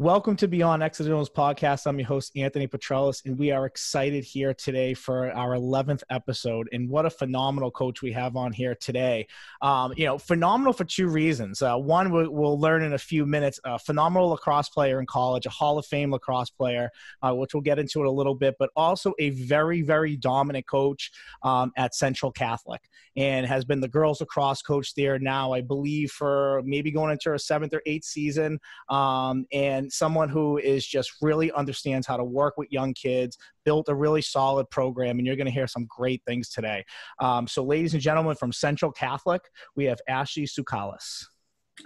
Welcome to Beyond Exodus podcast. I'm your host, Anthony Petrellis, and we are excited here today for our 11th episode. And what a phenomenal coach we have on here today. Um, you know, phenomenal for two reasons. Uh, one, we'll, we'll, learn in a few minutes, a phenomenal lacrosse player in college, a Hall of Fame lacrosse player, uh, which we'll get into in a little bit, but also a very, very dominant coach um, at Central Catholic and has been the girls lacrosse coach there now, I believe, for maybe going into her seventh or eighth season. Um, and someone who is just really understands how to work with young kids, built a really solid program, and you're going to hear some great things today. Um, so, ladies and gentlemen, from Central Catholic, we have Ashley Tsoukalas.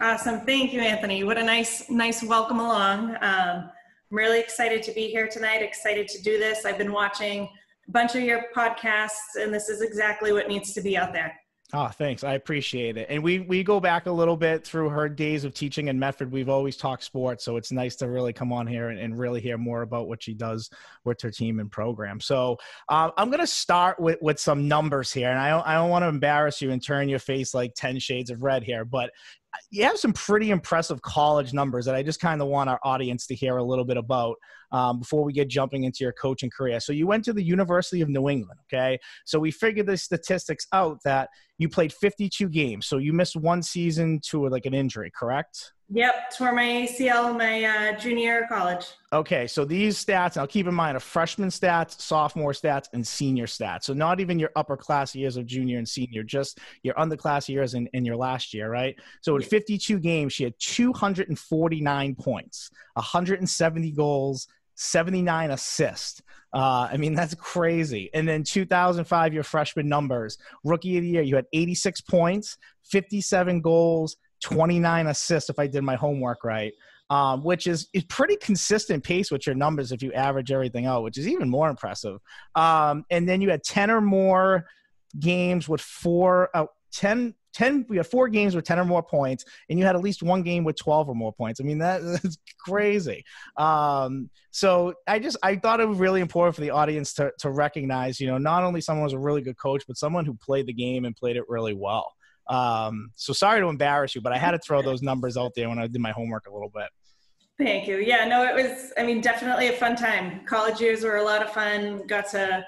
Awesome, thank you, Anthony. What a nice, nice welcome along. Um, I'm really excited to be here tonight. Excited to do this. I've been watching a bunch of your podcasts, and this is exactly what needs to be out there. Oh, thanks. I appreciate it. And we we go back a little bit through her days of teaching in Medford. We've always talked sports, so it's nice to really come on here and, and really hear more about what she does with her team and program. So uh, I'm going to start with with some numbers here, and I don't, I don't want to embarrass you and turn your face like ten shades of red here, but you have some pretty impressive college numbers that I just kind of want our audience to hear a little bit about um, before we get jumping into your coaching career. So you went to the University of New England, okay? So we figured the statistics out that you played 52 games. So you missed one season to like an injury, correct? Yep, tore my ACL my uh, junior year of college. Okay, so these stats, I'll keep in mind, are freshman stats, sophomore stats, and senior stats. So not even your upper class years of junior and senior, just your underclass years in, in your last year, right? So in 52 games, she had 249 points, 170 goals, 79 assists. Uh, I mean, that's crazy. And then 2005, your freshman numbers. Rookie of the year, you had 86 points, 57 goals, 29 assists if I did my homework right, um, which is, is pretty consistent pace with your numbers if you average everything out, which is even more impressive. Um, and then you had 10 or more games with four, uh, 10, 10 we had four games with 10 or more points and you had at least one game with 12 or more points. I mean that, that's crazy. Um, so i just i thought it was really important for the audience to, to recognize you know not only someone was a really good coach but someone who played the game and played it really well um, so sorry to embarrass you, but I had to throw those numbers out there when I did my homework a little bit. Thank you. Yeah, no, it was, I mean, definitely a fun time. College years were a lot of fun. Got to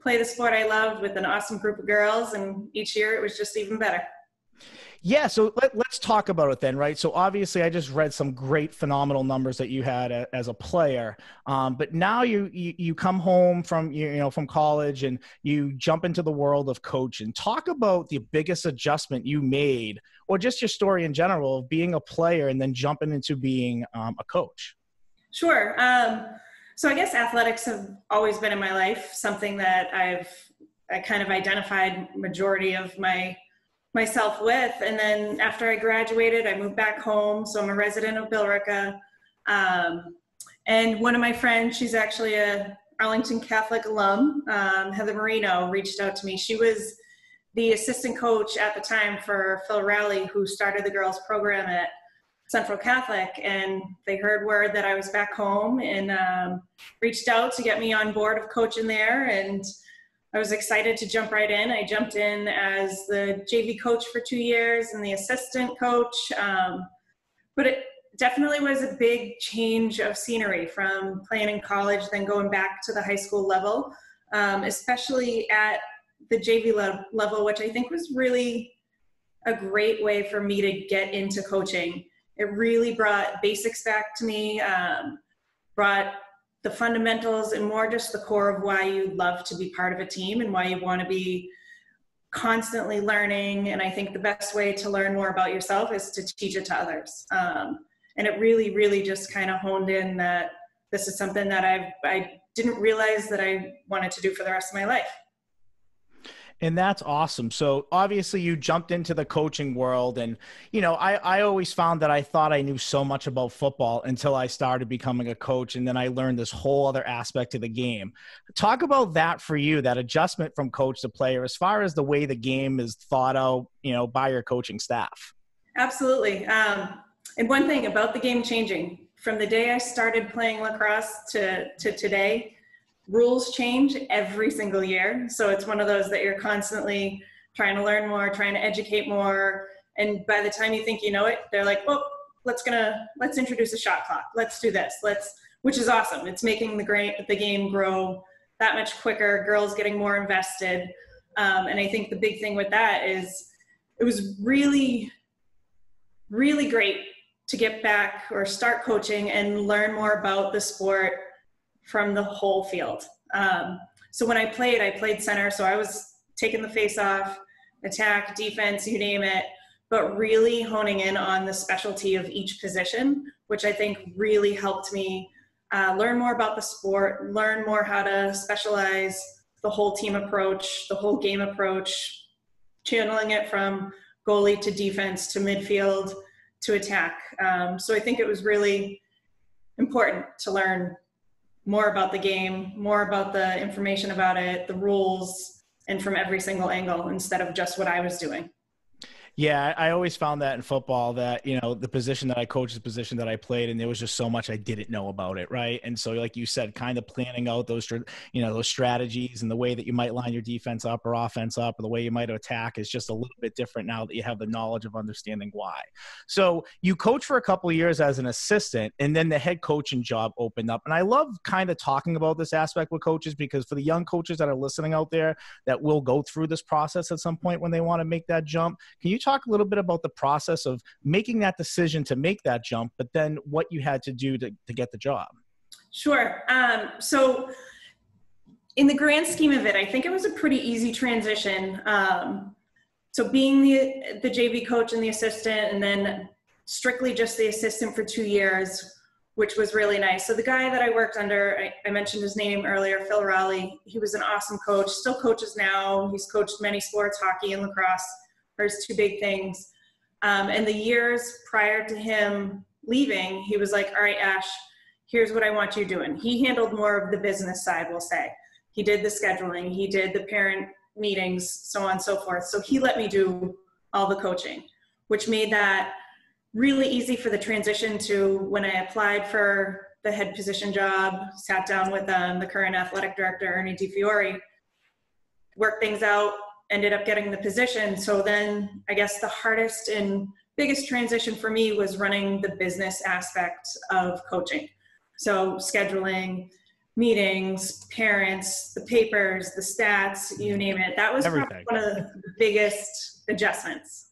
play the sport I loved with an awesome group of girls, and each year it was just even better. Yeah, so let, us talk about it then, right? So obviously, I just read some great, phenomenal numbers that you had a, as a player, um, but now you, you, you come home from you know from college and you jump into the world of coaching. Talk about the biggest adjustment you made, or just your story in general of being a player and then jumping into being um, a coach. Sure. Um, so I guess athletics have always been in my life, something that I've I kind of identified majority of my myself with. And then after I graduated, I moved back home. So I'm a resident of Billerica. Um, and one of my friends, she's actually a Arlington Catholic alum, um, Heather Marino, reached out to me. She was the assistant coach at the time for Phil Rowley, who started the girls program at Central Catholic. And they heard word that I was back home and um, reached out to get me on board of coaching there. And I was excited to jump right in. I jumped in as the JV coach for two years and the assistant coach. Um, but it definitely was a big change of scenery from playing in college, then going back to the high school level, um, especially at the JV le- level, which I think was really a great way for me to get into coaching. It really brought basics back to me, um, brought the fundamentals and more just the core of why you love to be part of a team and why you want to be constantly learning. And I think the best way to learn more about yourself is to teach it to others. Um, and it really, really just kind of honed in that this is something that I've, I didn't realize that I wanted to do for the rest of my life. And that's awesome. So obviously you jumped into the coaching world and you know, I, I always found that I thought I knew so much about football until I started becoming a coach and then I learned this whole other aspect of the game. Talk about that for you, that adjustment from coach to player as far as the way the game is thought out, you know, by your coaching staff. Absolutely. Um, and one thing about the game changing from the day I started playing lacrosse to, to today, rules change every single year. So it's one of those that you're constantly trying to learn more, trying to educate more. And by the time you think you know it, they're like, oh, let's gonna let's introduce a shot clock. Let's do this. Let's which is awesome. It's making the great the game grow that much quicker. Girls getting more invested, um, and I think the big thing with that is it was really really great to get back or start coaching and learn more about the sport from the whole field. Um, so when I played, I played center, so I was taking the face off, attack, defense, you name it, but really honing in on the specialty of each position, which I think really helped me uh, learn more about the sport, learn more how to specialize the whole team approach, the whole game approach, channeling it from goalie to defense to midfield to attack. Um, so I think it was really important to learn more about the game, more about the information about it, the rules, and from every single angle instead of just what I was doing. Yeah, I always found that in football that, you know, the position that I coached, the position that I played, and there was just so much I didn't know about it, right? And so, like you said, kind of planning out those, you know, those strategies and the way that you might line your defense up or offense up or the way you might attack is just a little bit different now that you have the knowledge of understanding why. So you coach for a couple of years as an assistant, and then the head coaching job opened up. And I love kind of talking about this aspect with coaches because for the young coaches that are listening out there that will go through this process at some point when they want to make that jump, can you talk a little bit about the process of making that decision to make that jump, but then what you had to do to, to get the job? Sure. Um, so, in the grand scheme of it, I think it was a pretty easy transition. Um, so, being the, the JV coach and the assistant, and then strictly just the assistant for two years, which was really nice. So, the guy that I worked under, I, I mentioned his name earlier, Phil Raleigh. He was an awesome coach, still coaches now. He's coached many sports, hockey and lacrosse his two big things. Um, and the years prior to him leaving, he was like, all right, Ash, here's what I want you doing. He handled more of the business side, we'll say. He did the scheduling, he did the parent meetings, so on and so forth. So he let me do all the coaching, which made that really easy for the transition to when I applied for the head position job, sat down with um, the current athletic director, Ernie DiFiore, worked things out, ended up getting the position. So then I guess the hardest and biggest transition for me was running the business aspect of coaching. So scheduling, meetings, parents, the papers, the stats, you name it. That was one of the biggest adjustments.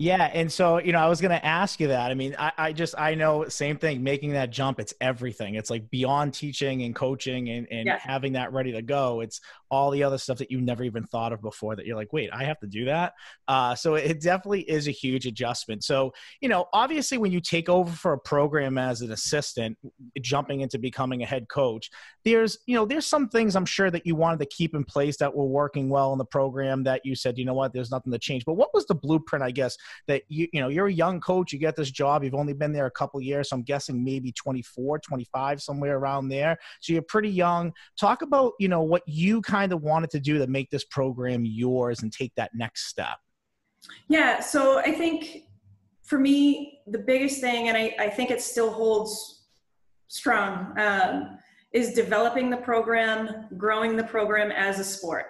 Yeah, and so you know, I was going to ask you that. I mean, I, I, just I know same thing. Making that jump, it's everything. It's like beyond teaching and coaching and, and yeah. having that ready to go. It's all the other stuff that you never even thought of before. That you're like, wait, I have to do that. Uh, so it definitely is a huge adjustment. So you know, obviously, when you take over for a program as an assistant, jumping into becoming a head coach, there's you know, there's some things I'm sure that you wanted to keep in place that were working well in the program that you said, you know what, there's nothing to change. But what was the blueprint, I guess? that you you know you're a young coach you get this job you've only been there a couple years so i'm guessing maybe 24 25 somewhere around there so you're pretty young talk about you know what you kind of wanted to do to make this program yours and take that next step yeah so i think for me the biggest thing and i, I think it still holds strong um, is developing the program growing the program as a sport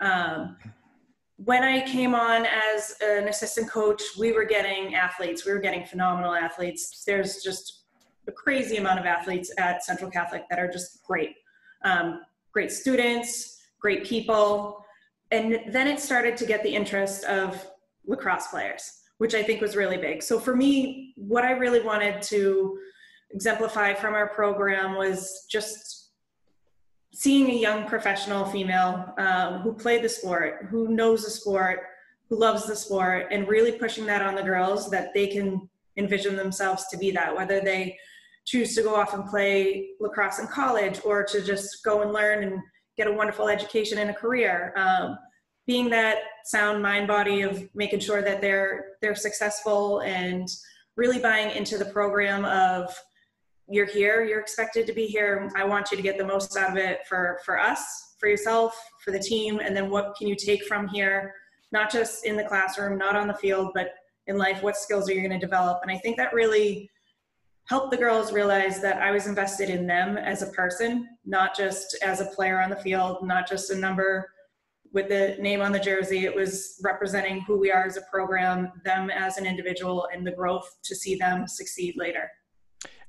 um, when I came on as an assistant coach, we were getting athletes. We were getting phenomenal athletes. There's just a crazy amount of athletes at Central Catholic that are just great. Um, great students, great people. And then it started to get the interest of lacrosse players, which I think was really big. So for me, what I really wanted to exemplify from our program was just seeing a young professional female um, who played the sport, who knows the sport, who loves the sport, and really pushing that on the girls that they can envision themselves to be that, whether they choose to go off and play lacrosse in college or to just go and learn and get a wonderful education and a career. Um, being that sound mind body of making sure that they're they're successful and really buying into the program of you're here you're expected to be here i want you to get the most out of it for for us for yourself for the team and then what can you take from here not just in the classroom not on the field but in life what skills are you going to develop and i think that really helped the girls realize that i was invested in them as a person not just as a player on the field not just a number with the name on the jersey. It was representing who we are as a program, them as an individual, and the growth to see them succeed later.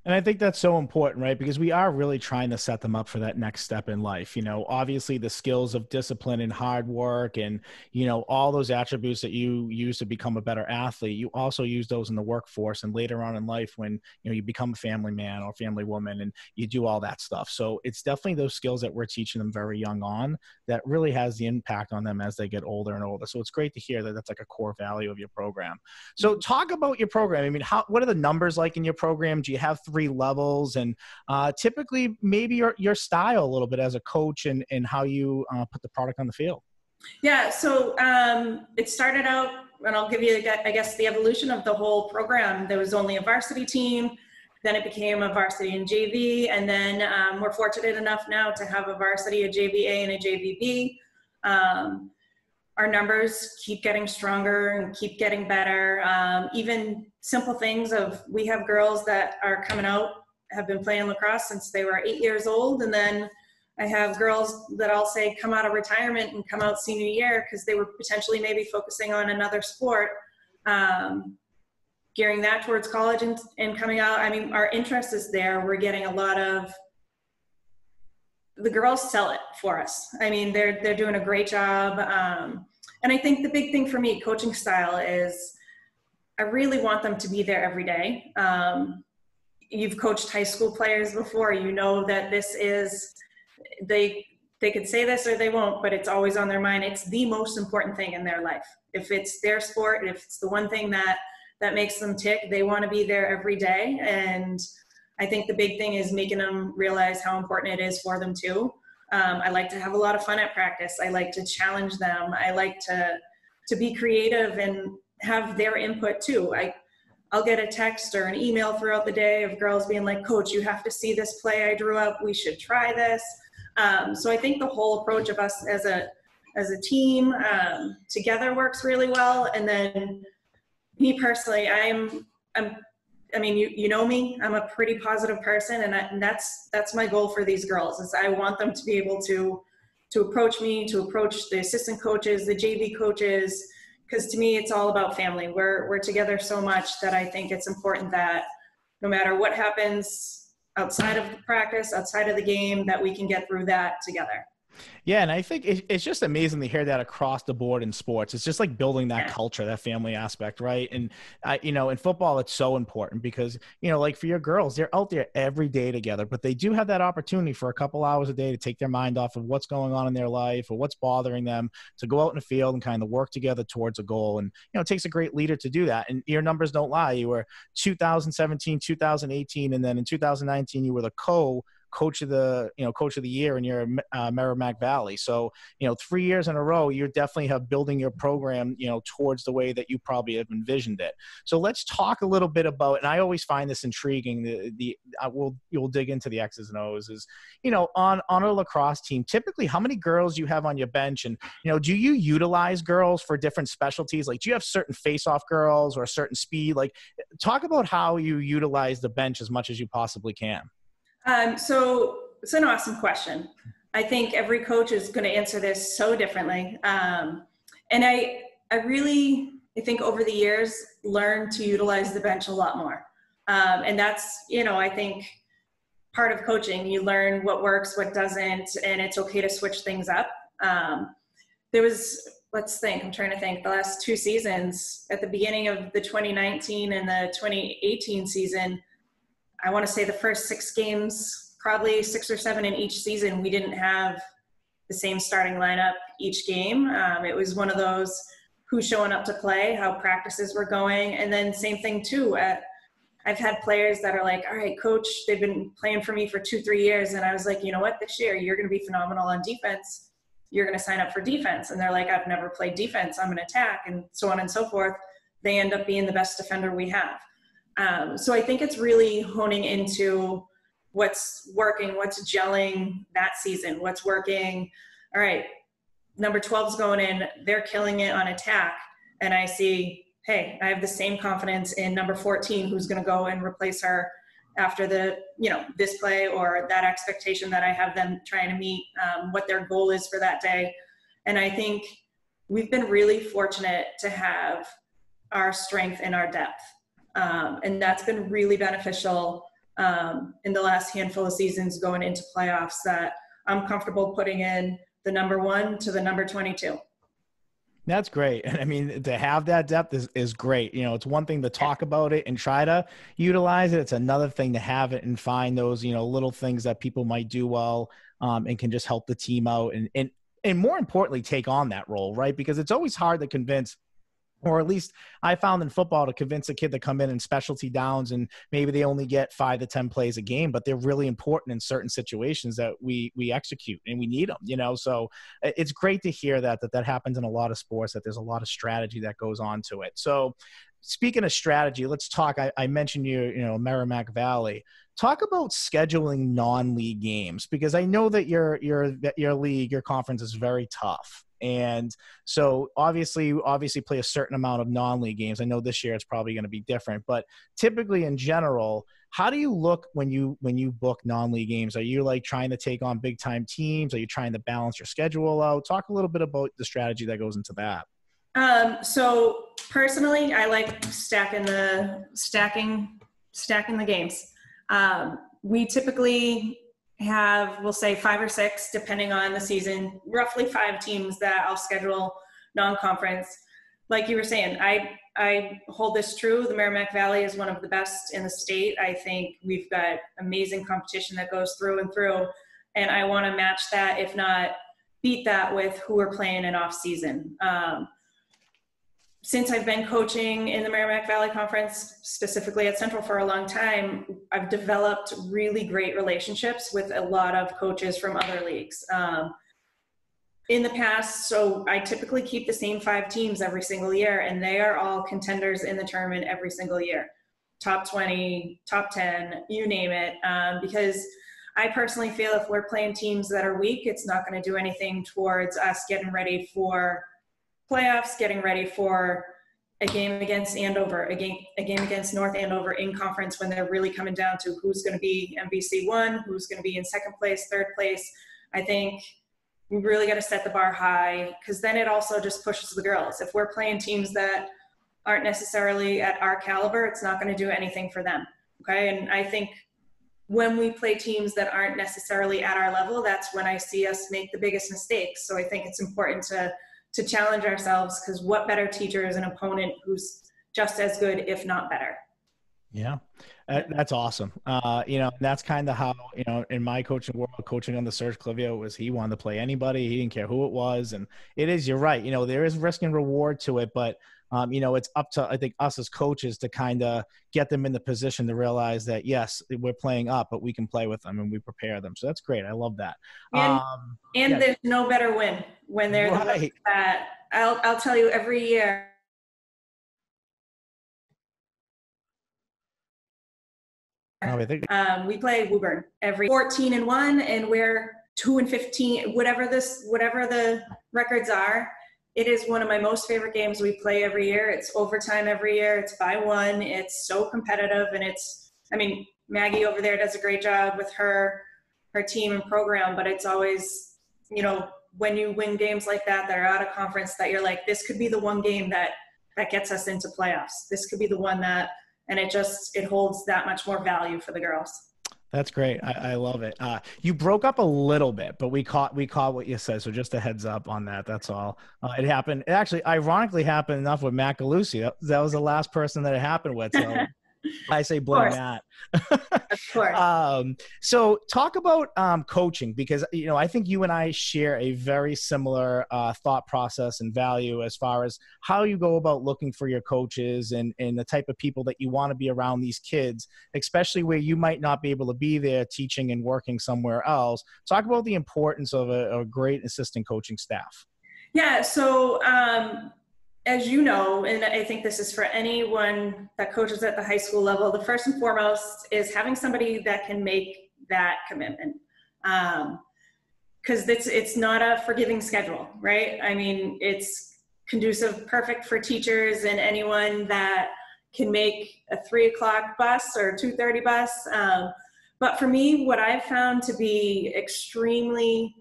And I think that's so important, right? Because we are really trying to set them up for that next step in life. You know, obviously the skills of discipline and hard work and, you know, all those attributes that you use to become a better athlete, you also use those in the workforce and later on in life when, you know, you become a family man or family woman and you do all that stuff. So it's definitely those skills that we're teaching them very young on that really has the impact on them as they get older and older. So it's great to hear that that's like a core value of your program. So mm-hmm. talk about your program. I mean, how, what are the numbers like in your program? Do you have three levels and uh, typically maybe your, your style a little bit as a coach and, and how you uh, put the product on the field? Yeah, so um, it started out, and I'll give you, I guess, the evolution of the whole program. There was only a varsity team, then it became a varsity and JV, and then um, we're fortunate enough now to have a varsity, a JVA, and a JVB. Um, our numbers keep getting stronger and keep getting better. Um, even simple things of we have girls that are coming out have been playing lacrosse since they were eight years old, and then I have girls that I'll say come out of retirement and come out senior year because they were potentially maybe focusing on another sport, um, gearing that towards college and, and coming out. I mean, our interest is there. We're getting a lot of the girls sell it for us. I mean, they're they're doing a great job. Um, and I think the big thing for me, coaching style, is I really want them to be there every day. Um, you've coached high school players before. You know that this is they they could say this or they won't, but it's always on their mind. It's the most important thing in their life. If it's their sport, if it's the one thing that that makes them tick, they want to be there every day and I think the big thing is making them realize how important it is for them too. Um, I like to have a lot of fun at practice. I like to challenge them. I like to to be creative and have their input too. I I'll get a text or an email throughout the day of girls being like, "Coach, you have to see this play I drew up. We should try this." Um, so I think the whole approach of us as a as a team um, together works really well. And then me personally, I'm I'm I mean, you, you know me, I'm a pretty positive person and, I, and that's, that's my goal for these girls is I want them to be able to, to approach me, to approach the assistant coaches, the JV coaches, because to me, it's all about family. We're, we're together so much that I think it's important that no matter what happens outside of the practice, outside of the game, that we can get through that together. Yeah, and I think it's just amazing to hear that across the board in sports. It's just like building that culture, that family aspect, right? And I, you know, in football, it's so important because you know, like for your girls, they're out there every day together, but they do have that opportunity for a couple hours a day to take their mind off of what's going on in their life or what's bothering them, to go out in the field and kind of work together towards a goal. And you know, it takes a great leader to do that. And your numbers don't lie. You were 2017, 2018, and then in 2019, you were the co coach of the you know coach of the year in your uh, Merrimack Valley. So you know three years in a row, you're definitely have building your program you know towards the way that you probably have envisioned it. So let's talk a little bit about. And I always find this intriguing. The the I will you'll dig into the X's and O's. Is you know on on a lacrosse team, typically how many girls you have on your bench, and you know do you utilize girls for different specialties? Like do you have certain face-off girls or a certain speed? Like talk about how you utilize the bench as much as you possibly can. Um, so it's an awesome question. I think every coach is going to answer this so differently. Um, and I, I really, I think over the years, learned to utilize the bench a lot more. Um, and that's, you know, I think part of coaching. You learn what works, what doesn't, and it's okay to switch things up. Um, there was, let's think, I'm trying to think, the last two seasons, at the beginning of the 2019 and the 2018 season, I want to say the first six games, probably six or seven in each season, we didn't have the same starting lineup each game. Um, it was one of those who's showing up to play, how practices were going, and then same thing too. At, I've had players that are like, "All right, coach, they've been playing for me for two, three years," and I was like, "You know what? This year you're going to be phenomenal on defense. You're going to sign up for defense." And they're like, "I've never played defense. I'm an attack," and so on and so forth. They end up being the best defender we have. Um, so I think it's really honing into what's working, what's gelling that season, what's working. All right, number 12's going in, they're killing it on attack. And I see, hey, I have the same confidence in number 14 who's going to go and replace her after the, you know, this play or that expectation that I have them trying to meet um, what their goal is for that day. And I think we've been really fortunate to have our strength and our depth. Um, and that's been really beneficial um, in the last handful of seasons going into playoffs that I'm comfortable putting in the number one to the number 22. That's great. And I mean, to have that depth is, is great. You know, it's one thing to talk about it and try to utilize it. It's another thing to have it and find those, you know, little things that people might do well um, and can just help the team out and, and, and more importantly, take on that role, right? Because it's always hard to convince or at least I found in football to convince a kid to come in and specialty downs and maybe they only get five to ten plays a game, but they're really important in certain situations that we we execute and we need them. You know, so it's great to hear that that that happens in a lot of sports. That there's a lot of strategy that goes on to it. So speaking of strategy, let's talk. I, I mentioned you, you know, Merrimack Valley. Talk about scheduling non-league games because I know that your your your league, your conference is very tough and so obviously obviously play a certain amount of non-league games. I know this year it's probably going to be different but typically in general how do you look when you when you book non-league games? Are you like trying to take on big time teams? Are you trying to balance your schedule out? Talk a little bit about the strategy that goes into that. Um, so personally i like stacking the stacking stacking the games. Um, we typically have, we'll say five or six, depending on the season, roughly five teams that I'll schedule non-conference. Like you were saying, I I hold this true. The Merrimack Valley is one of the best in the state. I think we've got amazing competition that goes through and through, and I want to match that, if not beat that, with who we're playing in off season. Um, since I've been coaching in the Merrimack Valley Conference, specifically at Central for a long time, I've developed really great relationships with a lot of coaches from other leagues. Um, in the past, so I typically keep the same five teams every single year, and they are all contenders in the tournament every single year top 20, top 10, you name it. Um, because I personally feel if we're playing teams that are weak, it's not going to do anything towards us getting ready for playoffs, getting ready for a game against Andover, a game, a game against North Andover in conference when they're really coming down to who's going to be MVC one, who's going to be in second place, third place. I think we really got to set the bar high because then it also just pushes the girls. If we're playing teams that aren't necessarily at our caliber, it's not going to do anything for them. Okay. And I think when we play teams that aren't necessarily at our level, that's when I see us make the biggest mistakes. So I think it's important to to challenge ourselves because what better teacher is an opponent who's just as good, if not better. Yeah, that's awesome. Uh, you know, that's kind of how you know in my coaching world, coaching on the Serge Clivio was he wanted to play anybody. He didn't care who it was, and it is. You're right. You know, there is risk and reward to it, but um, you know, it's up to I think us as coaches to kind of get them in the position to realize that yes, we're playing up, but we can play with them and we prepare them. So that's great. I love that. And, um, and yeah. there's no better win when they're right. the that I'll I'll tell you every year. Um, we play Woburn every 14 and one, and we're two and 15, whatever this, whatever the records are it is one of my most favorite games we play every year. It's overtime every year. It's by one. It's so competitive, and it's. I mean, Maggie over there does a great job with her her team and program, but it's always, you know, when you win games like that that are out of conference, that you're like, this could be the one game that that gets us into playoffs. This could be the one that, and it just it holds that much more value for the girls. That's great. I, I love it. Uh, you broke up a little bit, but we caught we caught what you said. So just a heads up on that. That's all. Uh, it happened. It actually, ironically, happened enough with Matt Galusi. That, that was the last person that it happened with. So I say blame that. of course. um, so talk about um, coaching because you know I think you and I share a very similar uh, thought process and value as far as how you go about looking for your coaches and and the type of people that you want to be around these kids, especially where you might not be able to be there teaching and working somewhere else. Talk about the importance of a, a great assistant coaching staff. Yeah. So. Um, as you know, and I think this is for anyone that coaches at the high school level, the first and foremost is having somebody that can make that commitment. Um, because it's it's not a forgiving schedule, right? I mean, it's conducive, perfect for teachers and anyone that can make a three o'clock bus or two thirty bus. Um, but for me, what I've found to be extremely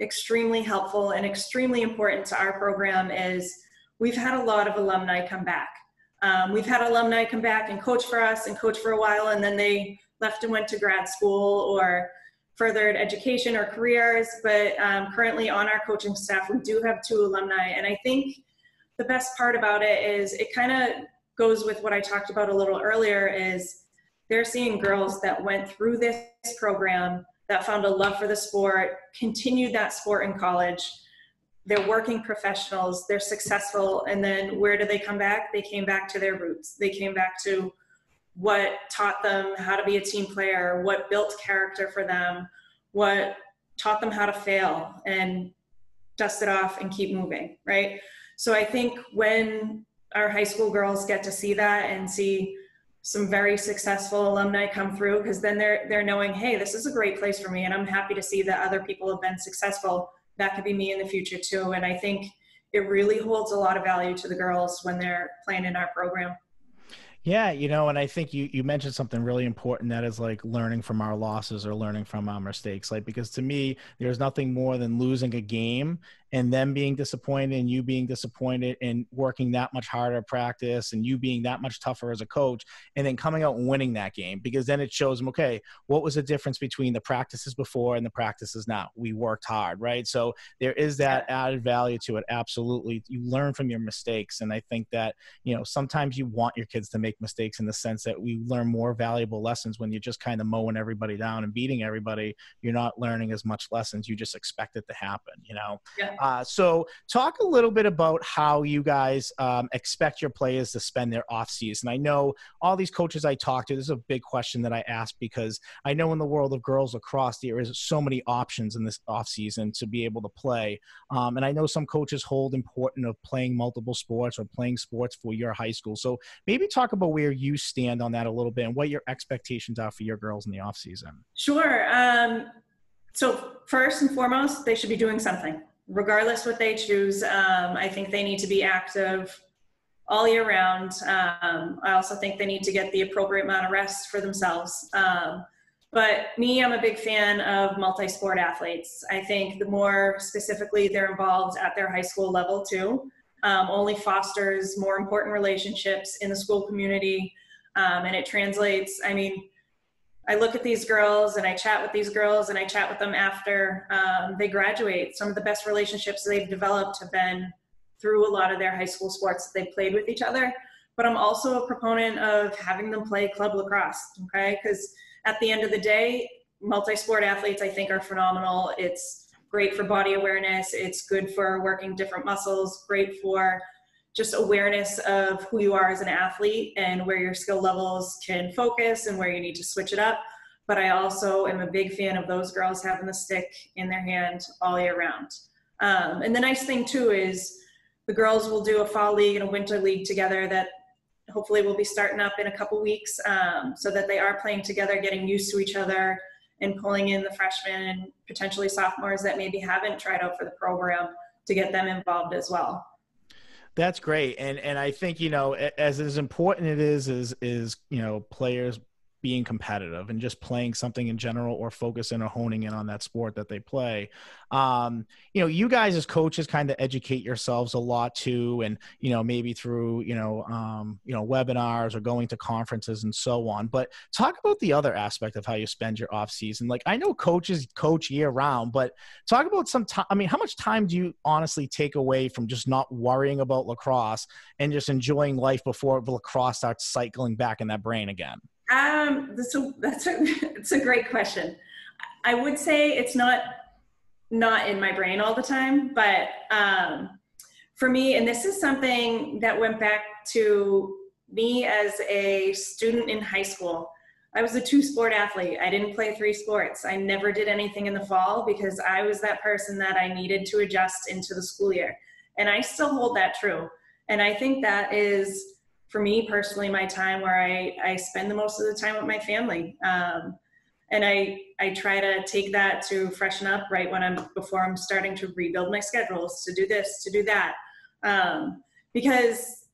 extremely helpful and extremely important to our program is we've had a lot of alumni come back. Um, we've had alumni come back and coach for us and coach for a while, and then they left and went to grad school or furthered education or careers. But um, currently on our coaching staff, we do have two alumni. And I think the best part about it is it kind of goes with what I talked about a little earlier is they're seeing girls that went through this program that found a love for the sport, continued that sport in college. They're working professionals, they're successful, and then where do they come back? They came back to their roots. They came back to what taught them how to be a team player, what built character for them, what taught them how to fail and dust it off and keep moving, right? So I think when our high school girls get to see that and see some very successful alumni come through because then they're they're knowing hey this is a great place for me and i'm happy to see that other people have been successful that could be me in the future too and i think it really holds a lot of value to the girls when they're playing in our program yeah, you know, and I think you you mentioned something really important that is like learning from our losses or learning from our mistakes. Like because to me, there's nothing more than losing a game and them being disappointed and you being disappointed and working that much harder practice and you being that much tougher as a coach and then coming out and winning that game because then it shows them okay what was the difference between the practices before and the practices now? We worked hard right? So there is that added value to it absolutely. You learn from your mistakes and i think that you know sometimes you want your kids to make mistakes in the sense that we learn more valuable lessons when you're just kind of mowing everybody down and beating everybody. You're not learning as much lessons you just expect it to happen you know? Yeah. Uh, so, talk a little bit about how you guys um, expect your players to spend their off season. I know all these coaches I talk to. This is a big question that I ask because I know in the world of girls lacrosse there is so many options in this off season to be able to play. Um, and I know some coaches hold important of playing multiple sports or playing sports for your high school. So maybe talk about where you stand on that a little bit and what your expectations are for your girls in the off season. Sure. Um, so first and foremost, they should be doing something regardless what they choose, um, I think they need to be active all year round. Um, I also think they need to get the appropriate amount of rest for themselves. Um, but me, I'm a big fan of multi sport athletes. I think the more specifically they're involved at their high school level, too, um, only fosters more important relationships in the school community. Um, and it translates, I mean, I look at these girls and I chat with these girls and I chat with them after um, they graduate. Some of the best relationships they've developed have been through a lot of their high school sports that they've played with each other. But I'm also a proponent of having them play club lacrosse, okay? Because at the end of the day, multi sport athletes I think are phenomenal. It's great for body awareness, it's good for working different muscles, great for just awareness of who you are as an athlete and where your skill levels can focus and where you need to switch it up. But I also am a big fan of those girls having the stick in their hand all year round. Um, and the nice thing too is the girls will do a fall league and a winter league together that hopefully will be starting up in a couple weeks um, so that they are playing together, getting used to each other and pulling in the freshmen and potentially sophomores that maybe haven't tried out for the program to get them involved as well. That's great, and and I think you know as as important it is is is you know players being competitive and just playing something in general or focusing or honing in on that sport that they play. Um, you know you guys as coaches kind of educate yourselves a lot too and you know maybe through you know um, you know webinars or going to conferences and so on. But talk about the other aspect of how you spend your off season. Like i know coaches coach year round but talk about some time i mean how much time do you honestly take away from just not worrying about lacrosse and just enjoying life before lacrosse starts cycling back in that brain again um, that's a, that's a, it's a great question. I would say it's not, not in my brain all the time, but, um, for me, and this is something that went back to me as a student in high school. I was a two sport athlete. I didn't play three sports. I never did anything in the fall because I was that person that I needed to adjust into the school year. And I still hold that true. And I think that is for me personally, my time where I, I spend the most of the time with my family. Um, and I, I try to take that to freshen up right when I'm, before I'm starting to rebuild my schedules to do this, to do that. Um, because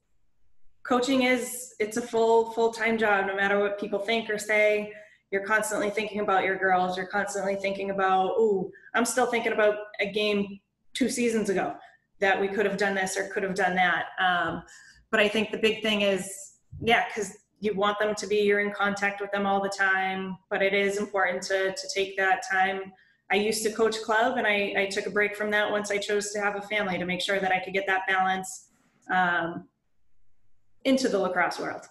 coaching is, it's a full, full-time job, no matter what people think or say, you're constantly thinking about your girls you're constantly thinking about oh i'm still thinking about a game two seasons ago that we could have done this or could have done that um, but i think the big thing is yeah because you want them to be you're in contact with them all the time but it is important to to take that time. I used to coach club and i, I took a break from that once i chose to have a family to make sure that i could get that balance um, into the lacrosse world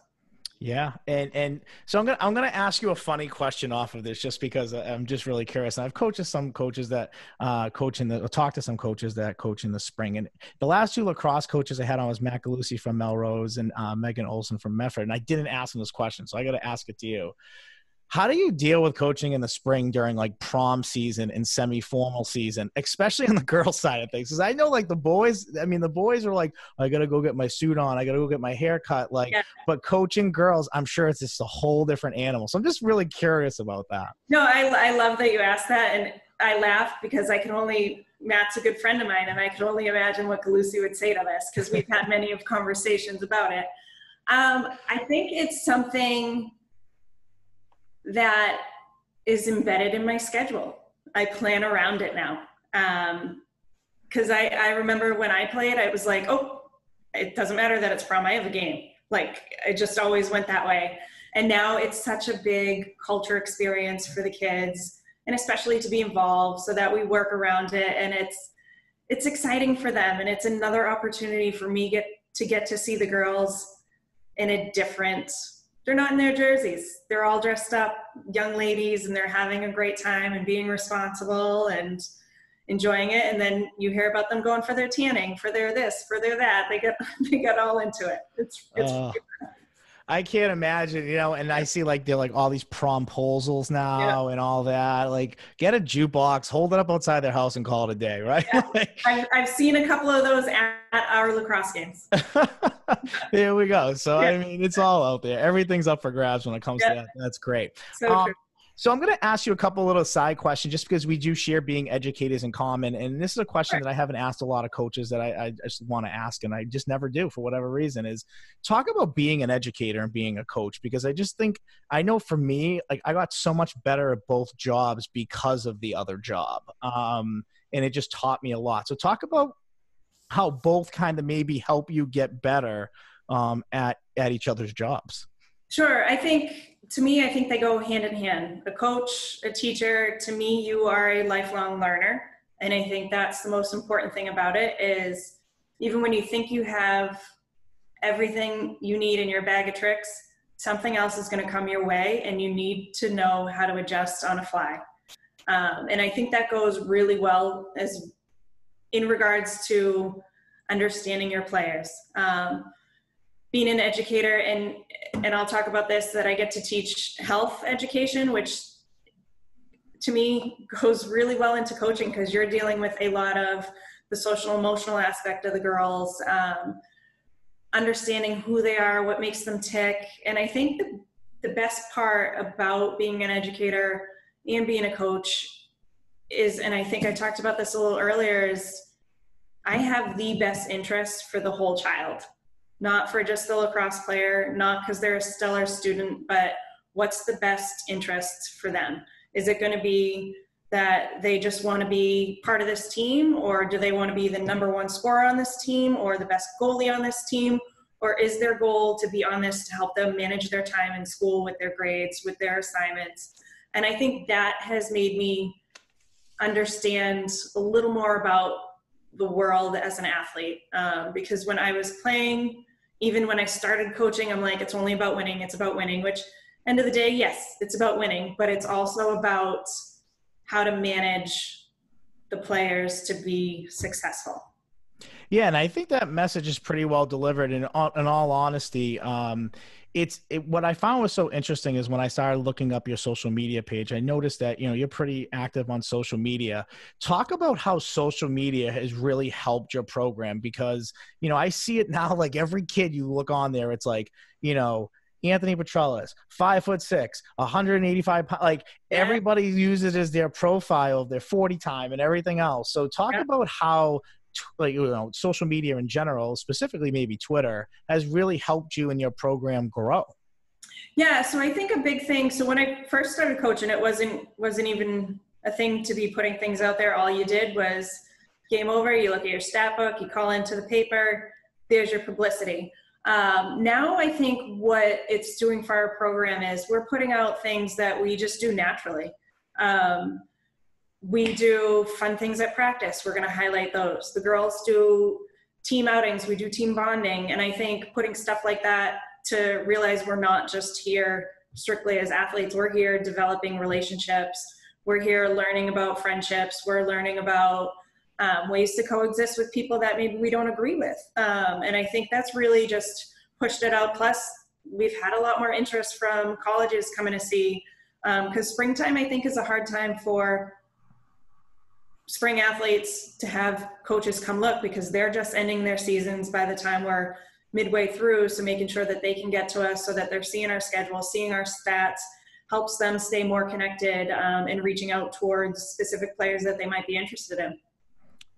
yeah, and and so I'm gonna I'm gonna ask you a funny question off of this, just because I'm just really curious. And I've coached some coaches that uh, coach in the talked to some coaches that coach in the spring, and the last two lacrosse coaches I had on was Matt Galusi from Melrose and uh, Megan Olson from Medford, and I didn't ask them this question, so I got to ask it to you how do you deal with coaching in the spring during like prom season and semi-formal season especially on the girls' side of things? Because i know like the boys i mean the boys are like i gotta go get my suit on. I gotta go get my hair cut like yeah. but coaching girls i'm sure it's just a whole different animal. So i'm just really curious about that. No i, I love that you asked that and i laugh because i can only matt's a good friend of mine and i can only imagine what galusi would say to this because we've had many of conversations about it. Um, i think it's something that is embedded in my schedule. I plan around it now. Because um, I, I remember when I played, I was like, oh, it doesn't matter that it's prom, I have a game. Like, I just always went that way. And now it's such a big culture experience for the kids, and especially to be involved so that we work around it. And it's, it's exciting for them. And it's another opportunity for me get to get to see the girls in a different they're not in their jerseys. They're all dressed up, young ladies, and they're having a great time and being responsible and enjoying it. And then you hear about them going for their tanning, for their this, for their that. They get they get all into it. It's it's. Uh, I can't imagine, you know, and I see like they're like all these promposals now yeah. and all that. Like, get a jukebox, hold it up outside their house, and call it a day, right? Yeah. I've, I've seen a couple of those at, at our lacrosse games. there we go. So yeah. I mean, it's all out there. Everything's up for grabs when it comes to that. That's great. So um, so I'm going to ask you a couple little side questions just because we do share being educators in common. And this is a question that I haven't asked a lot of coaches that I, I just want to ask and I just never do for whatever reason is talk about being an educator and being a coach because I just think I know for me, like I got so much better at both jobs because of the other job. Um, and it just taught me a lot. So talk about how both kind of maybe help you get better um, at, at each other's jobs. Sure. I think to me, I think they go hand in hand. A coach, a teacher, to me, you are a lifelong learner. And I think that's the most important thing about it is even when you think you have everything you need in your bag of tricks, something else is going to come your way and you need to know how to adjust on a fly. Um, and I think that goes really well as in regards to understanding your players. Um, being an educator and and I'll talk about this that I get to teach health education which to me goes really well into coaching because you're dealing with a lot of the social emotional aspect of the girls um, understanding who they are what makes them tick. And I think the, the best part about being an educator and being a coach is and I think I talked about this a little earlier is I have the best interest for the whole child not for just the lacrosse player, not because they're a stellar student, but what's the best interest for them? Is it going to be that they just want to be part of this team, or do they want to be the number one scorer on this team, or the best goalie on this team? Or is their goal to be on this to help them manage their time in school with their grades, with their assignments? And I think that has made me understand a little more about the world as an athlete. Um, because when I was playing, even when I started coaching, I'm like, it's only about winning. It's about winning, which end of the day, yes, it's about winning, but it's also about how to manage the players to be successful. Yeah, and I think that message is pretty well delivered. In all, in all honesty, um, it's it, what I found was so interesting is when I started looking up your social media page, I noticed that you know you're pretty active on social media. Talk about how social media has really helped your program because you know I see it now. Like every kid you look on there, it's like you know Anthony Petrellis, five foot six, 185 pounds. Like yeah. everybody uses it as their profile, their 40 time, and everything else. So talk yeah. about how like you know social media in general specifically maybe twitter has really helped you and your program grow Yeah, so I think a big thing. So when I first started coaching, it wasn't wasn't even a thing to be putting things out there. All you did was game over. You look at your stat book, you call into the paper. There's your publicity. Um, now I think what it's doing for our program is we're putting out things that we just do naturally. Um, we do fun things at practice. We're going to highlight those. The girls do team outings. We do team bonding, and I think putting stuff like that to realize we're not just here strictly as athletes. We're here developing relationships. We're here learning about friendships. We're learning about um, ways to coexist with people that maybe we don't agree with. Um, and I think that's really just pushed it out. Plus, we've had a lot more interest from colleges coming to see because um, springtime, I think, is a hard time for spring athletes to have coaches come look because they're just ending their seasons by the time we're midway through. So making sure that they can get to us so that they're seeing our schedule, seeing our stats, helps them stay more connected um, and reaching out towards specific players that they might be interested in.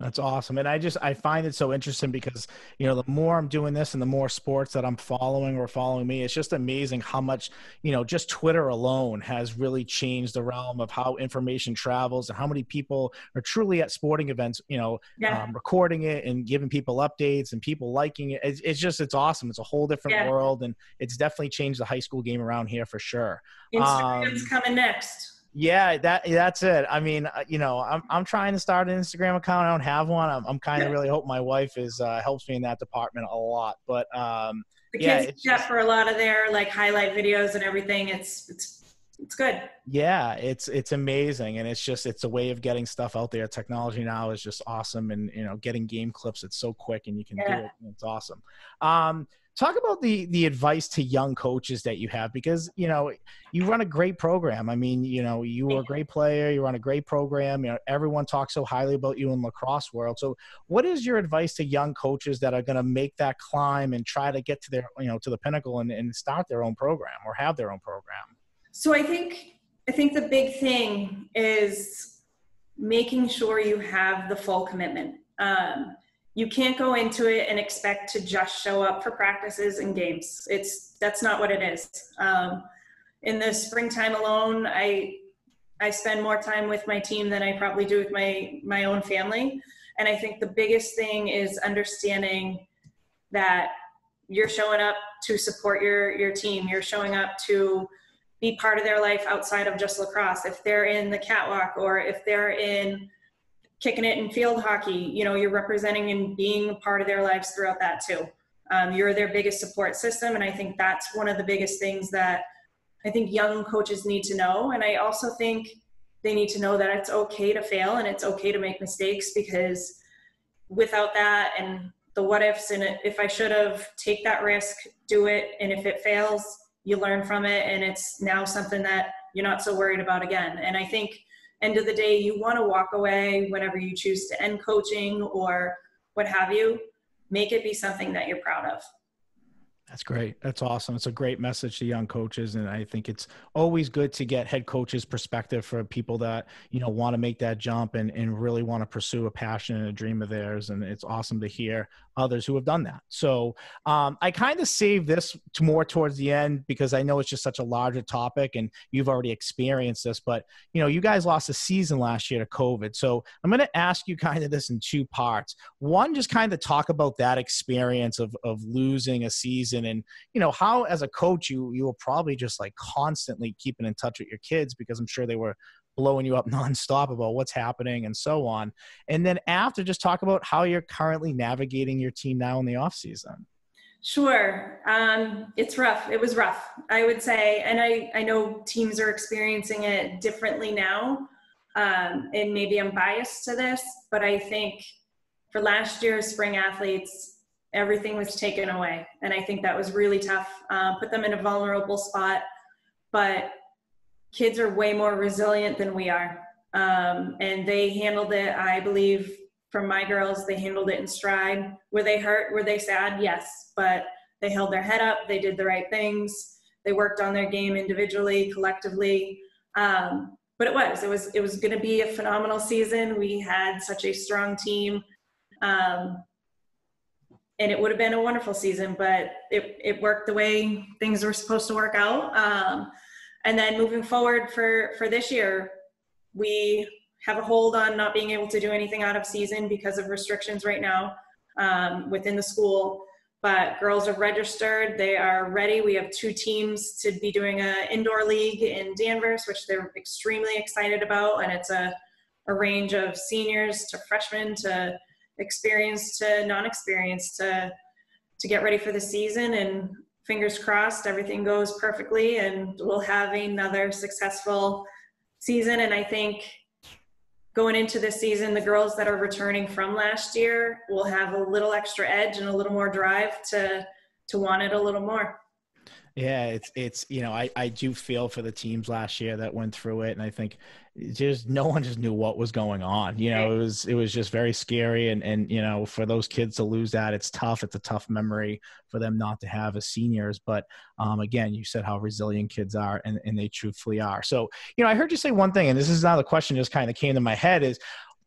That's awesome. And I just I find it so interesting because, you know, the more I'm doing this and the more sports that I'm following or following me, it's just amazing how much, you know, just Twitter alone has really changed the realm of how information travels and how many people are truly at sporting events, you know, yeah. um, recording it and giving people updates and people liking it. It's, it's just it's awesome. It's a whole different yeah. world and it's definitely changed the high school game around here for sure. Instagram's um, coming next. Yeah, that that's it. I mean, uh, you know, I'm I'm trying to start an Instagram account. I don't have one. I'm I'm kind of really hope my wife is uh, helps me in that department a lot. But um, the kids yeah, just, for a lot of their like highlight videos and everything. It's it's it's good. Yeah, it's it's amazing, and it's just it's a way of getting stuff out there. Technology now is just awesome, and you know, getting game clips. It's so quick, and you can yeah. do it. it's awesome. Um, talk about the the advice to young coaches that you have because you know you run a great program. I mean you know you were a great player you run a great program you know everyone talks so highly about you in lacrosse world. So what is your advice to young coaches that are going to make that climb and try to get to their you know to the pinnacle and, and start their own program or have their own program? So i think i think the big thing is making sure you have the full commitment. Um, you can't go into it and expect to just show up for practices and games. It's that's not what it is. Um, in the springtime alone, I I spend more time with my team than I probably do with my my own family. And I think the biggest thing is understanding that you're showing up to support your your team. You're showing up to be part of their life outside of just lacrosse. If they're in the catwalk or if they're in kicking it in field hockey, you know, you're representing and being a part of their lives throughout that too. Um, you're their biggest support system. And I think that's one of the biggest things that I think young coaches need to know. And I also think they need to know that it's okay to fail and it's okay to make mistakes because without that and the what ifs and if I should have, take that risk, do it. And if it fails, you learn from it. And it's now something that you're not so worried about again. And I think end of the day you want to walk away whenever you choose to end coaching or what have you make it be something that you're proud of that's great. That's awesome. It's a great message to young coaches, and I think it's always good to get head coaches' perspective for people that you know want to make that jump and and really want to pursue a passion and a dream of theirs. And it's awesome to hear others who have done that. So um, I kind of save this to more towards the end because I know it's just such a larger topic, and you've already experienced this. But you know, you guys lost a season last year to COVID, so I'm going to ask you kind of this in two parts. One, just kind of talk about that experience of of losing a season and you know how as a coach you you were probably just like constantly keeping in touch with your kids because i'm sure they were blowing you up nonstop about what's happening and so on and then after just talk about how you're currently navigating your team now in the off season Sure. Um, it's rough. It was rough, I would say. And I, I know teams are experiencing it differently now. Um, and maybe I'm biased to this, but I think for last year's spring athletes, everything was taken away. And I think that was really tough. Uh, put them in a vulnerable spot. But kids are way more resilient than we are. Um, and they handled it, I believe, from my girls, they handled it in stride. Were they hurt? Were they sad? Yes. But they held their head up. They did the right things. They worked on their game individually, collectively. Um, but it was, it was, it was going to be a phenomenal season. We had such a strong team. Um, and it would have been a wonderful season, but it, it worked the way things were supposed to work out. Um, and then moving forward for, for this year, we have a hold on not being able to do anything out of season because of restrictions right now um, within the school. But girls are registered, they are ready. We have two teams to be doing an indoor league in Danvers, which they're extremely excited about. And it's a, a range of seniors to freshmen to experienced to non-experienced to to get ready for the season and fingers crossed everything goes perfectly and we'll have another successful season. And i think going into this season the girls that are returning from last year will have a little extra edge and a little more drive to to want it a little more. Yeah, it's it's you know I I do feel for the teams last year that went through it, and I think just no one just knew what was going on. You know, it was it was just very scary, and and you know for those kids to lose that, it's tough. It's a tough memory for them not to have as seniors. But um, again, you said how resilient kids are, and and they truthfully are. So you know, I heard you say one thing, and this is now the question just kind of came to my head is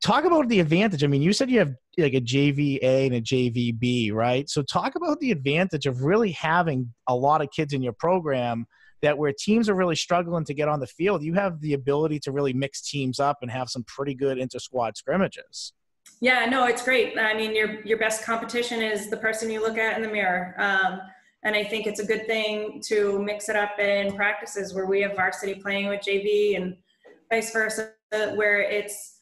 talk about the advantage. I mean, you said you have like a JVA and a JVB, right? So talk about the advantage of really having a lot of kids in your program that where teams are really struggling to get on the field, you have the ability to really mix teams up and have some pretty good inter squad scrimmages. Yeah, no, it's great. I mean, your your best competition is the person you look at in the mirror. Um, and I think it's a good thing to mix it up in practices where we have varsity playing with JV and vice versa, where it's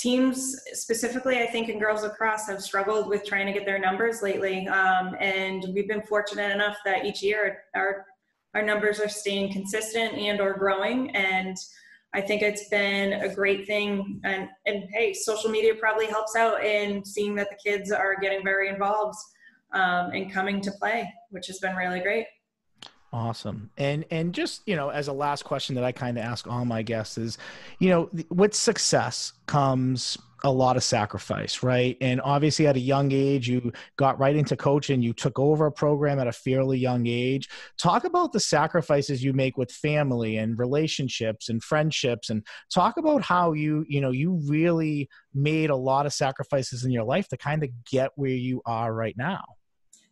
teams specifically i think in girls lacrosse have struggled with trying to get their numbers lately um, and we've been fortunate enough that each year our our numbers are staying consistent and or growing. And i think it's been a great thing. And and hey social media probably helps out in seeing that the kids are getting very involved um, and coming to play which has been really great. Awesome. And and just, you know, as a last question that I kind of ask all my guests is, you know, with success comes a lot of sacrifice, right? And obviously at a young age you got right into coaching, you took over a program at a fairly young age. Talk about the sacrifices you make with family and relationships and friendships and talk about how you, you know, you really made a lot of sacrifices in your life to kind of get where you are right now.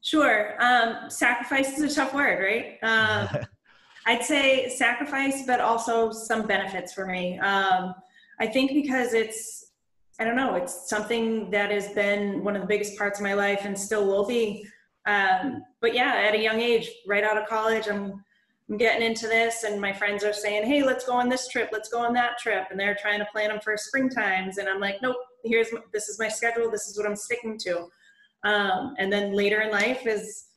Sure. Um, sacrifice is a tough word, right? Um, I'd say sacrifice, but also some benefits for me. Um, I think because it's, I don't know, it's something that has been one of the biggest parts of my life and still will be. Um, but yeah, at a young age, right out of college, I'm, I'm getting into this, and my friends are saying, "Hey, let's go on this trip. Let's go on that trip," and they're trying to plan them for spring times, and I'm like, "Nope. Here's this is my schedule. This is what I'm sticking to." Um, and then later in life is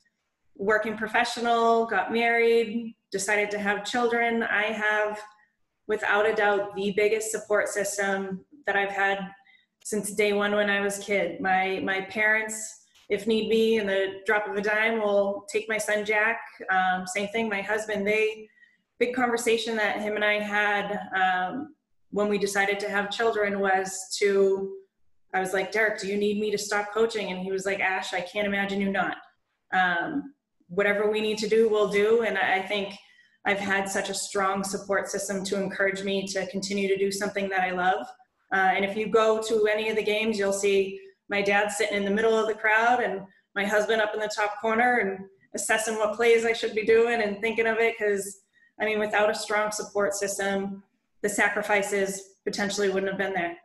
working professional, got married, decided to have children. I have, without a doubt, the biggest support system that I've had since day one when I was kid. My my parents, if need be, in the drop of a dime, will take my son Jack. Um, same thing, my husband. They big conversation that him and I had um, when we decided to have children was to I was like, Derek, do you need me to stop coaching? And he was like, Ash, I can't imagine you not. Um, whatever we need to do, we'll do. And I think I've had such a strong support system to encourage me to continue to do something that I love. Uh, and if you go to any of the games, you'll see my dad sitting in the middle of the crowd and my husband up in the top corner and assessing what plays I should be doing and thinking of it. Because, I mean, without a strong support system, the sacrifices potentially wouldn't have been there.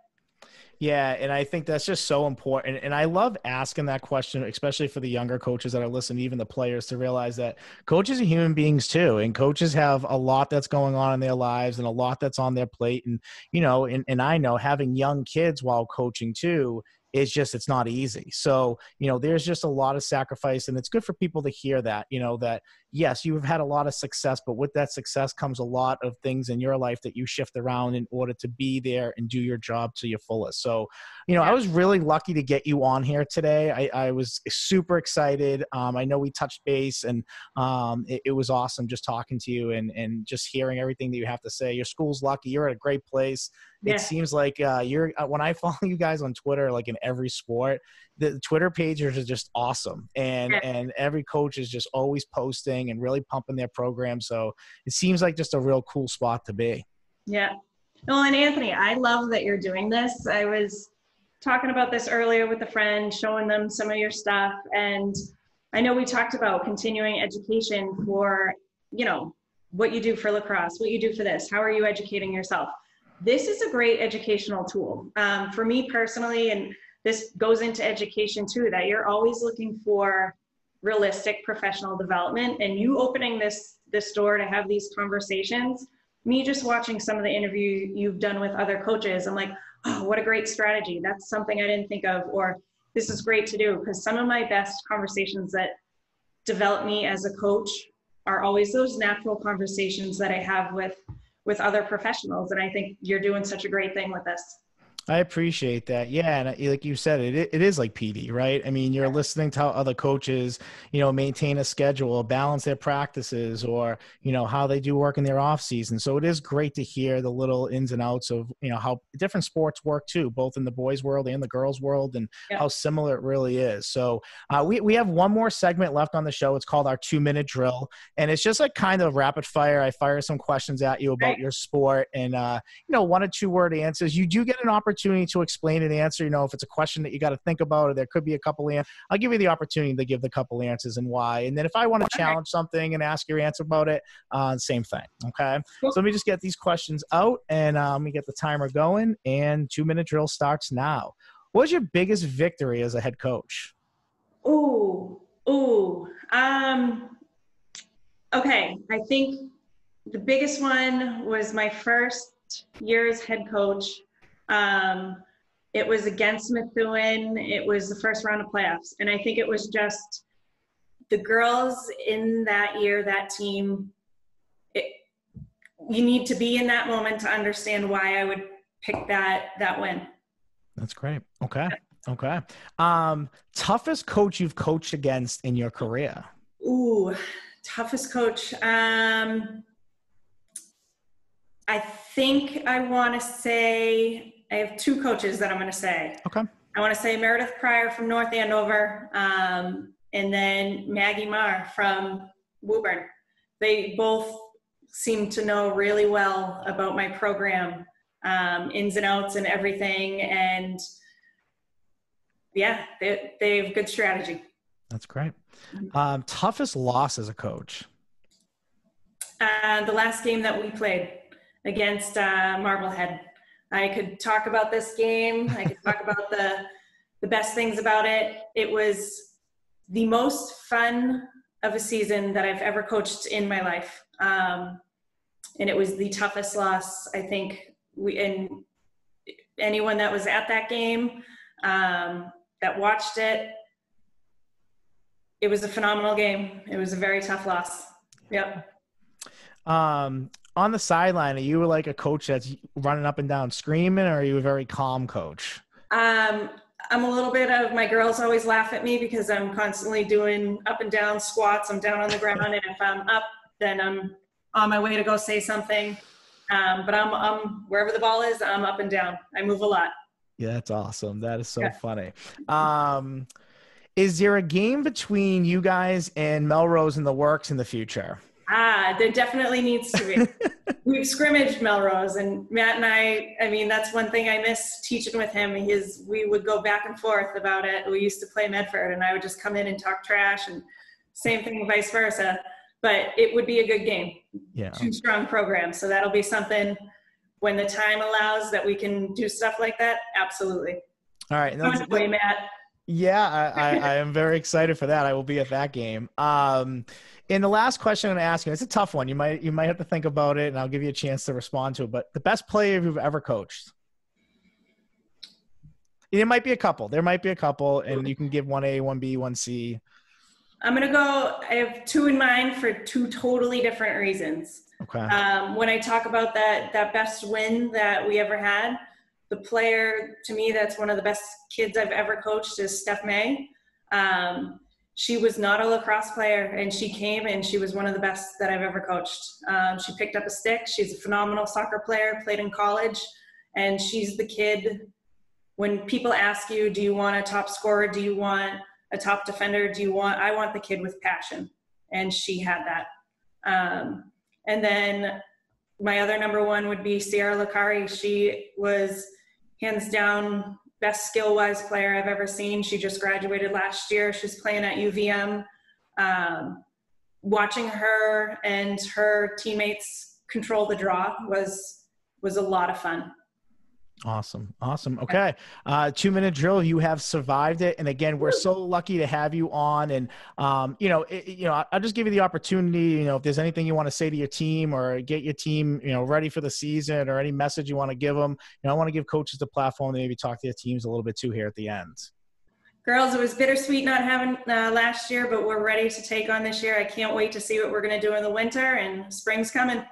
Yeah, and I think that's just so important. And I love asking that question, especially for the younger coaches that are listening, even the players, to realize that coaches are human beings too. And coaches have a lot that's going on in their lives and a lot that's on their plate. And, you know, and, and I know having young kids while coaching too it's just it's not easy so you know there's just a lot of sacrifice and it's good for people to hear that you know that yes you've had a lot of success but with that success comes a lot of things in your life that you shift around in order to be there and do your job to your fullest. So you know i was really lucky to get you on here today. I, I was super excited. Um, i know we touched base and um, it, it was awesome just talking to you and and just hearing everything that you have to say. Your school's lucky. You're at a great place. Yeah. it seems like uh, you're uh, when I follow you guys on Twitter, like in every sport, the Twitter pages are just awesome, and yeah. and every coach is just always posting and really pumping their program. So it seems like just a real cool spot to be. Yeah. Well, and Anthony, I love that you're doing this. I was talking about this earlier with a friend, showing them some of your stuff. And I know we talked about continuing education for, you know, what you do for lacrosse, what you do for this, how are you educating yourself? This is a great educational tool. Um, for me personally, and this goes into education too, that you're always looking for realistic professional development. And you opening this this door to have these conversations me just watching some of the interview you've done with other coaches i'm like oh what a great strategy. That's something i didn't think of or this is great to do. Because some of my best conversations that develop me as a coach are always those natural conversations that i have with with other professionals. And i think you're doing such a great thing with this I appreciate that. Yeah, and like you said, it it is like PD, right? I mean, you're listening to how other coaches, you know, maintain a schedule, balance their practices, or you know how they do work in their off season. So it is great to hear the little ins and outs of you know how different sports work too, both in the boys' world and the girls' world, and yeah. how similar it really is. So uh, we we have one more segment left on the show. It's called our two minute drill, and it's just like kind of rapid fire. I fire some questions at you about right. your sport, and uh, you know, one or two word answers. You do get an opportunity opportunity to explain an answer. You know, if it's a question that you got to think about, or there could be a couple answers, I'll give you the opportunity to give the couple answers and why. And then if I want to challenge something and ask your answer about it, uh, same thing. Okay. So let me just get these questions out and um, let me get the timer going. And two minute drill starts now. What was your biggest victory as a head coach? Oh, oh, um, okay. I think the biggest one was my first year as head coach um, it was against Methuen. It was the first round of playoffs. And I think it was just the girls in that year, that team, it, you need to be in that moment to understand why I would pick that that win. That's great. Okay. Okay. Um, toughest coach you've coached against in your career? Ooh, toughest coach. Um, I think I want to say I have two coaches that I'm going to say. Okay. I want to say Meredith Pryor from North Andover, um, and then Maggie Marr from Woburn. They both seem to know really well about my program, um, ins and outs and everything. And yeah, they, they have good strategy. That's great. Um, toughest loss as a coach? Uh, the last game that we played against uh, Marblehead. I could talk about this game. I could talk about the the best things about it. It was the most fun of a season that I've ever coached in my life, um, and it was the toughest loss I think we and anyone that was at that game um, that watched it. It was a phenomenal game. It was a very tough loss. Yep. Um, on the sideline, are you like a coach that's running up and down screaming, or are you a very calm coach? Um, I'm a little bit of my girls always laugh at me because I'm constantly doing up and down squats. I'm down on the ground, and if I'm up, then I'm on my way to go say something. Um, but I'm, I'm wherever the ball is, I'm up and down. I move a lot. Yeah, that's awesome. That is so yeah. funny. Um, is there a game between you guys and Melrose in the works in the future? Ah, there definitely needs to be. We've scrimmaged Melrose, and Matt and I. I mean, that's one thing I miss teaching with him. Is we would go back and forth about it. We used to play Medford, and I would just come in and talk trash, and same thing, vice versa. But it would be a good game. Yeah, two strong programs, so that'll be something when the time allows that we can do stuff like that. Absolutely. All right, way, Matt. Yeah, I, I, I am very excited for that. I will be at that game. Um, and the last question I'm going to ask you, it's a tough one. You might you might have to think about it, and I'll give you a chance to respond to it. But the best player you've ever coached? It might be a couple. There might be a couple, and you can give one A, one B, one C. I'm gonna go. I have two in mind for two totally different reasons. Okay. Um, when I talk about that that best win that we ever had, the player to me that's one of the best kids I've ever coached is Steph May. Um, she was not a lacrosse player and she came and she was one of the best that I've ever coached. Um, she picked up a stick. She's a phenomenal soccer player, played in college, and she's the kid. When people ask you, do you want a top scorer? Do you want a top defender? Do you want, I want the kid with passion. And she had that. Um, and then my other number one would be Sierra Lacari. She was hands down best skill wise player I've ever seen. She just graduated last year. She's playing at UVM. Um, watching her and her teammates control the draw was was a lot of fun. Awesome. Awesome. Okay. Uh, two minute drill. You have survived it. And again, we're so lucky to have you on. And, um, you know, it, you know, I'll just give you the opportunity, you know, if there's anything you want to say to your team or get your team, you know, ready for the season or any message you want to give them, you know, I want to give coaches the platform to maybe talk to their teams a little bit too here at the end. Girls, it was bittersweet not having uh, last year, but we're ready to take on this year. I can't wait to see what we're going to do in the winter and spring's coming.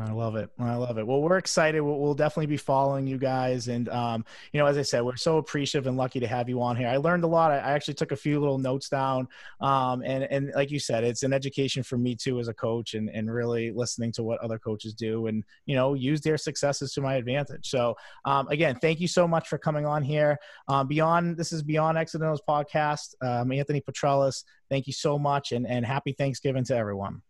I love it. I love it. Well, we're excited. We'll, we'll definitely be following you guys. And, um, you know, as I said, we're so appreciative and lucky to have you on here. I learned a lot. I, actually took a few little notes down. Um, and, and like you said, it's an education for me too, as a coach and, and really listening to what other coaches do and, you know, use their successes to my advantage. So, um, again, thank you so much for coming on here. Um, beyond, this is Beyond Accidentals podcast. Um, Anthony Petrellis, thank you so much. And, and happy Thanksgiving to everyone.